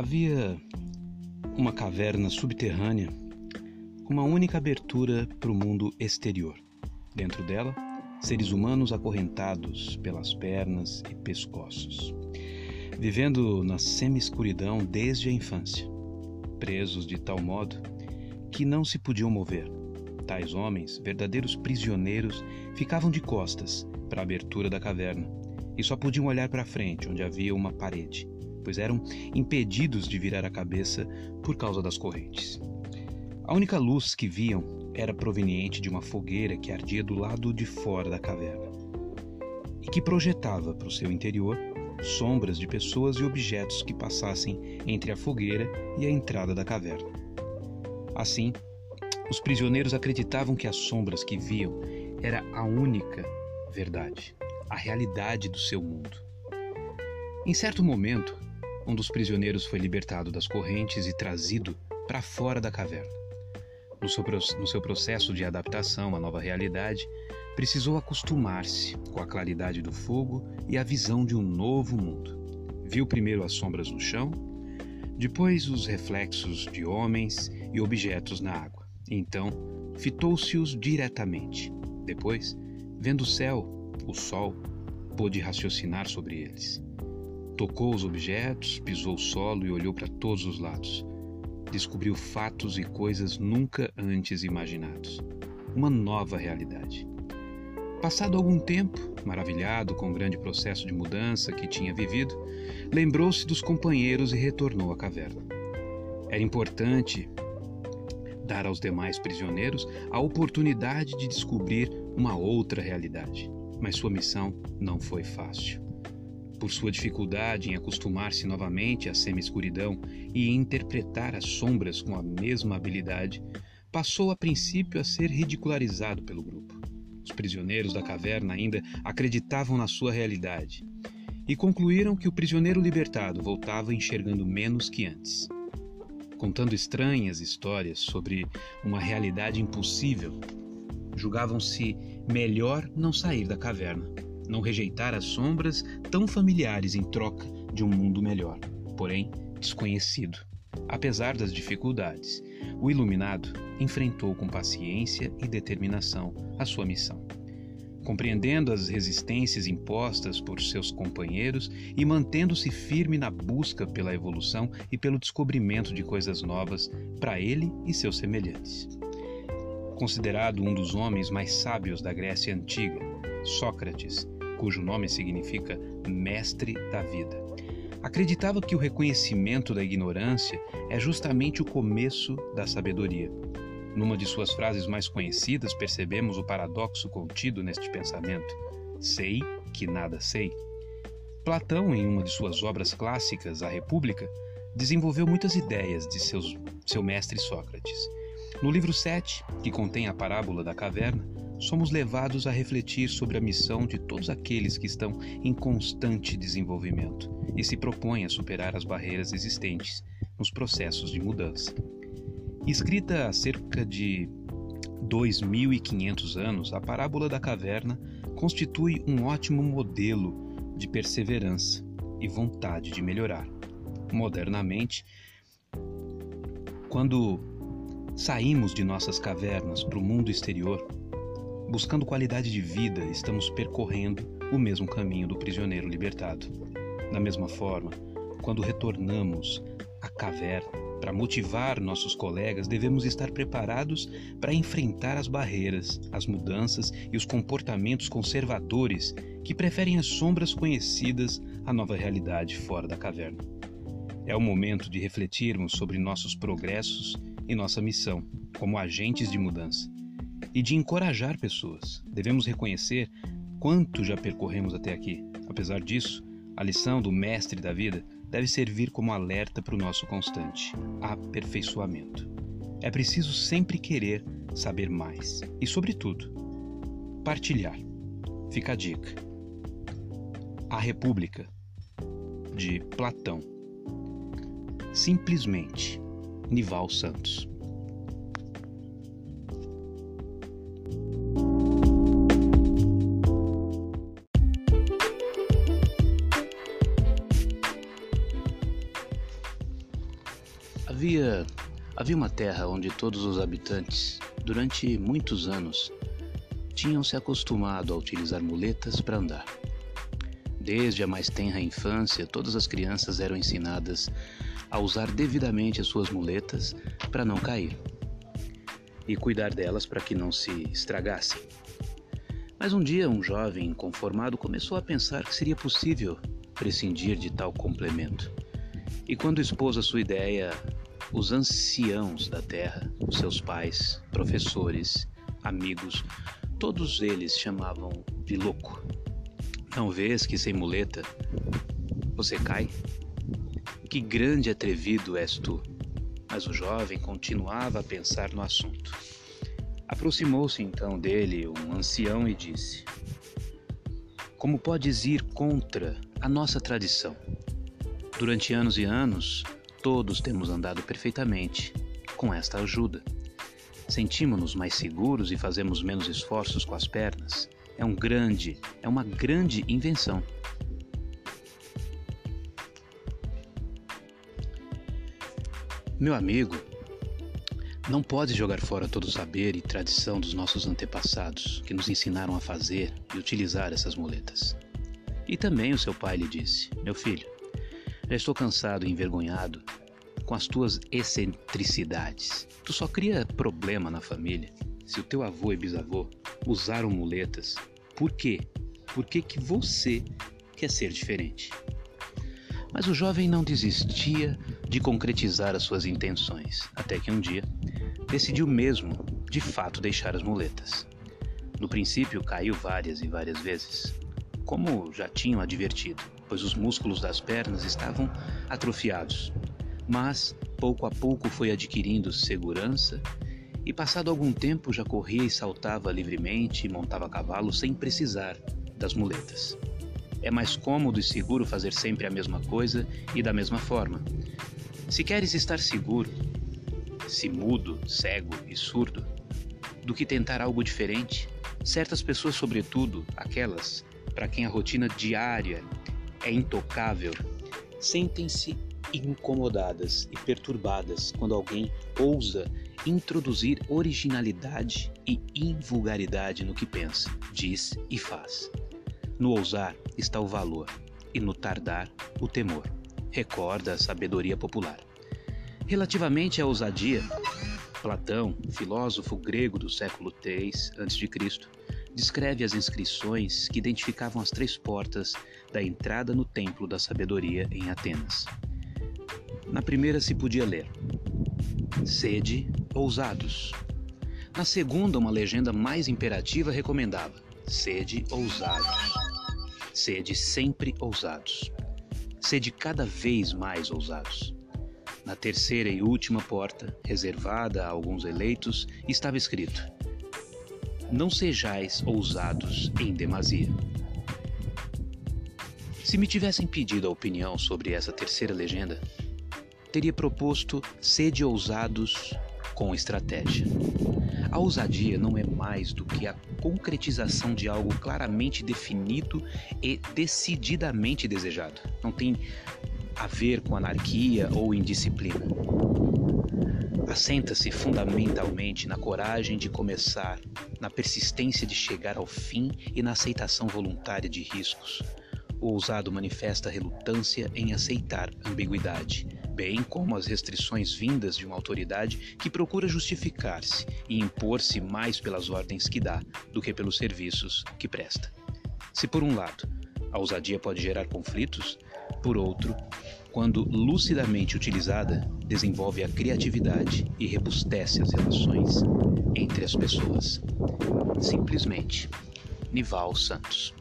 Havia uma caverna subterrânea com uma única abertura para o mundo exterior. Dentro dela, seres humanos acorrentados pelas pernas e pescoços, vivendo na semi-escuridão desde a infância, presos de tal modo que não se podiam mover. Tais homens, verdadeiros prisioneiros, ficavam de costas para a abertura da caverna e só podiam olhar para frente, onde havia uma parede pois eram impedidos de virar a cabeça por causa das correntes. A única luz que viam era proveniente de uma fogueira que ardia do lado de fora da caverna e que projetava para o seu interior sombras de pessoas e objetos que passassem entre a fogueira e a entrada da caverna. Assim, os prisioneiros acreditavam que as sombras que viam era a única verdade, a realidade do seu mundo. Em certo momento, um dos prisioneiros foi libertado das correntes e trazido para fora da caverna. No seu, no seu processo de adaptação à nova realidade, precisou acostumar-se com a claridade do fogo e a visão de um novo mundo. Viu primeiro as sombras no chão, depois os reflexos de homens e objetos na água. Então, fitou-se-os diretamente. Depois, vendo o céu, o sol, pôde raciocinar sobre eles. Tocou os objetos, pisou o solo e olhou para todos os lados. Descobriu fatos e coisas nunca antes imaginados. Uma nova realidade. Passado algum tempo, maravilhado com o grande processo de mudança que tinha vivido, lembrou-se dos companheiros e retornou à caverna. Era importante dar aos demais prisioneiros a oportunidade de descobrir uma outra realidade, mas sua missão não foi fácil por sua dificuldade em acostumar-se novamente à semi-escuridão e interpretar as sombras com a mesma habilidade, passou a princípio a ser ridicularizado pelo grupo. Os prisioneiros da caverna ainda acreditavam na sua realidade e concluíram que o prisioneiro libertado voltava enxergando menos que antes. Contando estranhas histórias sobre uma realidade impossível, julgavam-se melhor não sair da caverna não rejeitar as sombras tão familiares em troca de um mundo melhor, porém desconhecido. Apesar das dificuldades, o iluminado enfrentou com paciência e determinação a sua missão. Compreendendo as resistências impostas por seus companheiros e mantendo-se firme na busca pela evolução e pelo descobrimento de coisas novas para ele e seus semelhantes. Considerado um dos homens mais sábios da Grécia Antiga, Sócrates cujo nome significa mestre da vida. Acreditava que o reconhecimento da ignorância é justamente o começo da sabedoria. Numa de suas frases mais conhecidas, percebemos o paradoxo contido neste pensamento: sei que nada sei. Platão, em uma de suas obras clássicas, A República, desenvolveu muitas ideias de seus, seu mestre Sócrates. No livro 7, que contém a parábola da caverna, somos levados a refletir sobre a missão de todos aqueles que estão em constante desenvolvimento e se propõem a superar as barreiras existentes nos processos de mudança. Escrita há cerca de 2.500 anos, a parábola da caverna constitui um ótimo modelo de perseverança e vontade de melhorar. Modernamente, quando saímos de nossas cavernas para o mundo exterior, Buscando qualidade de vida, estamos percorrendo o mesmo caminho do prisioneiro libertado. Da mesma forma, quando retornamos à caverna para motivar nossos colegas, devemos estar preparados para enfrentar as barreiras, as mudanças e os comportamentos conservadores que preferem as sombras conhecidas à nova realidade fora da caverna. É o momento de refletirmos sobre nossos progressos e nossa missão como agentes de mudança e de encorajar pessoas. Devemos reconhecer quanto já percorremos até aqui. Apesar disso, a lição do mestre da vida deve servir como alerta para o nosso constante aperfeiçoamento. É preciso sempre querer saber mais e, sobretudo, partilhar. Fica a dica. A República, de Platão. Simplesmente, Nival Santos. Havia havia uma terra onde todos os habitantes, durante muitos anos, tinham se acostumado a utilizar muletas para andar. Desde a mais tenra infância, todas as crianças eram ensinadas a usar devidamente as suas muletas para não cair e cuidar delas para que não se estragassem. Mas um dia, um jovem inconformado começou a pensar que seria possível prescindir de tal complemento. E quando expôs a sua ideia, os anciãos da terra, seus pais, professores, amigos, todos eles chamavam de louco. Não vês que sem muleta você cai? Que grande atrevido és tu! Mas o jovem continuava a pensar no assunto. Aproximou-se então dele um ancião e disse: Como podes ir contra a nossa tradição? Durante anos e anos, todos temos andado perfeitamente com esta ajuda. Sentimos-nos mais seguros e fazemos menos esforços com as pernas. É um grande, é uma grande invenção. Meu amigo, não pode jogar fora todo o saber e tradição dos nossos antepassados que nos ensinaram a fazer e utilizar essas muletas. E também o seu pai lhe disse: Meu filho, já estou cansado e envergonhado com as tuas excentricidades. Tu só cria problema na família. Se o teu avô e bisavô usaram muletas, por quê? Por que, que você quer ser diferente? Mas o jovem não desistia de concretizar as suas intenções, até que um dia decidiu mesmo, de fato, deixar as muletas. No princípio, caiu várias e várias vezes, como já tinham advertido, pois os músculos das pernas estavam atrofiados. Mas, pouco a pouco, foi adquirindo segurança e, passado algum tempo, já corria e saltava livremente e montava cavalo sem precisar das muletas. É mais cômodo e seguro fazer sempre a mesma coisa e da mesma forma. Se queres estar seguro, se mudo, cego e surdo, do que tentar algo diferente. Certas pessoas, sobretudo aquelas para quem a rotina diária é intocável, sentem-se incomodadas e perturbadas quando alguém ousa introduzir originalidade e invulgaridade no que pensa, diz e faz. No ousar está o valor e no tardar o temor. Recorda a sabedoria popular. Relativamente à ousadia, Platão, filósofo grego do século III a.C., descreve as inscrições que identificavam as três portas da entrada no Templo da Sabedoria em Atenas. Na primeira se podia ler: Sede ousados. Na segunda, uma legenda mais imperativa recomendava: Sede ousados. Sede sempre ousados. Sede cada vez mais ousados. Na terceira e última porta, reservada a alguns eleitos, estava escrito: Não sejais ousados em demasia. Se me tivessem pedido a opinião sobre essa terceira legenda, teria proposto sede ousados com estratégia. A ousadia não é mais do que a concretização de algo claramente definido e decididamente desejado. Não tem a ver com anarquia ou indisciplina. Assenta-se fundamentalmente na coragem de começar, na persistência de chegar ao fim e na aceitação voluntária de riscos. O ousado manifesta relutância em aceitar ambiguidade, bem como as restrições vindas de uma autoridade que procura justificar-se e impor-se mais pelas ordens que dá do que pelos serviços que presta. Se, por um lado, a ousadia pode gerar conflitos, por outro, quando lucidamente utilizada, desenvolve a criatividade e rebustece as relações entre as pessoas. Simplesmente, Nival Santos.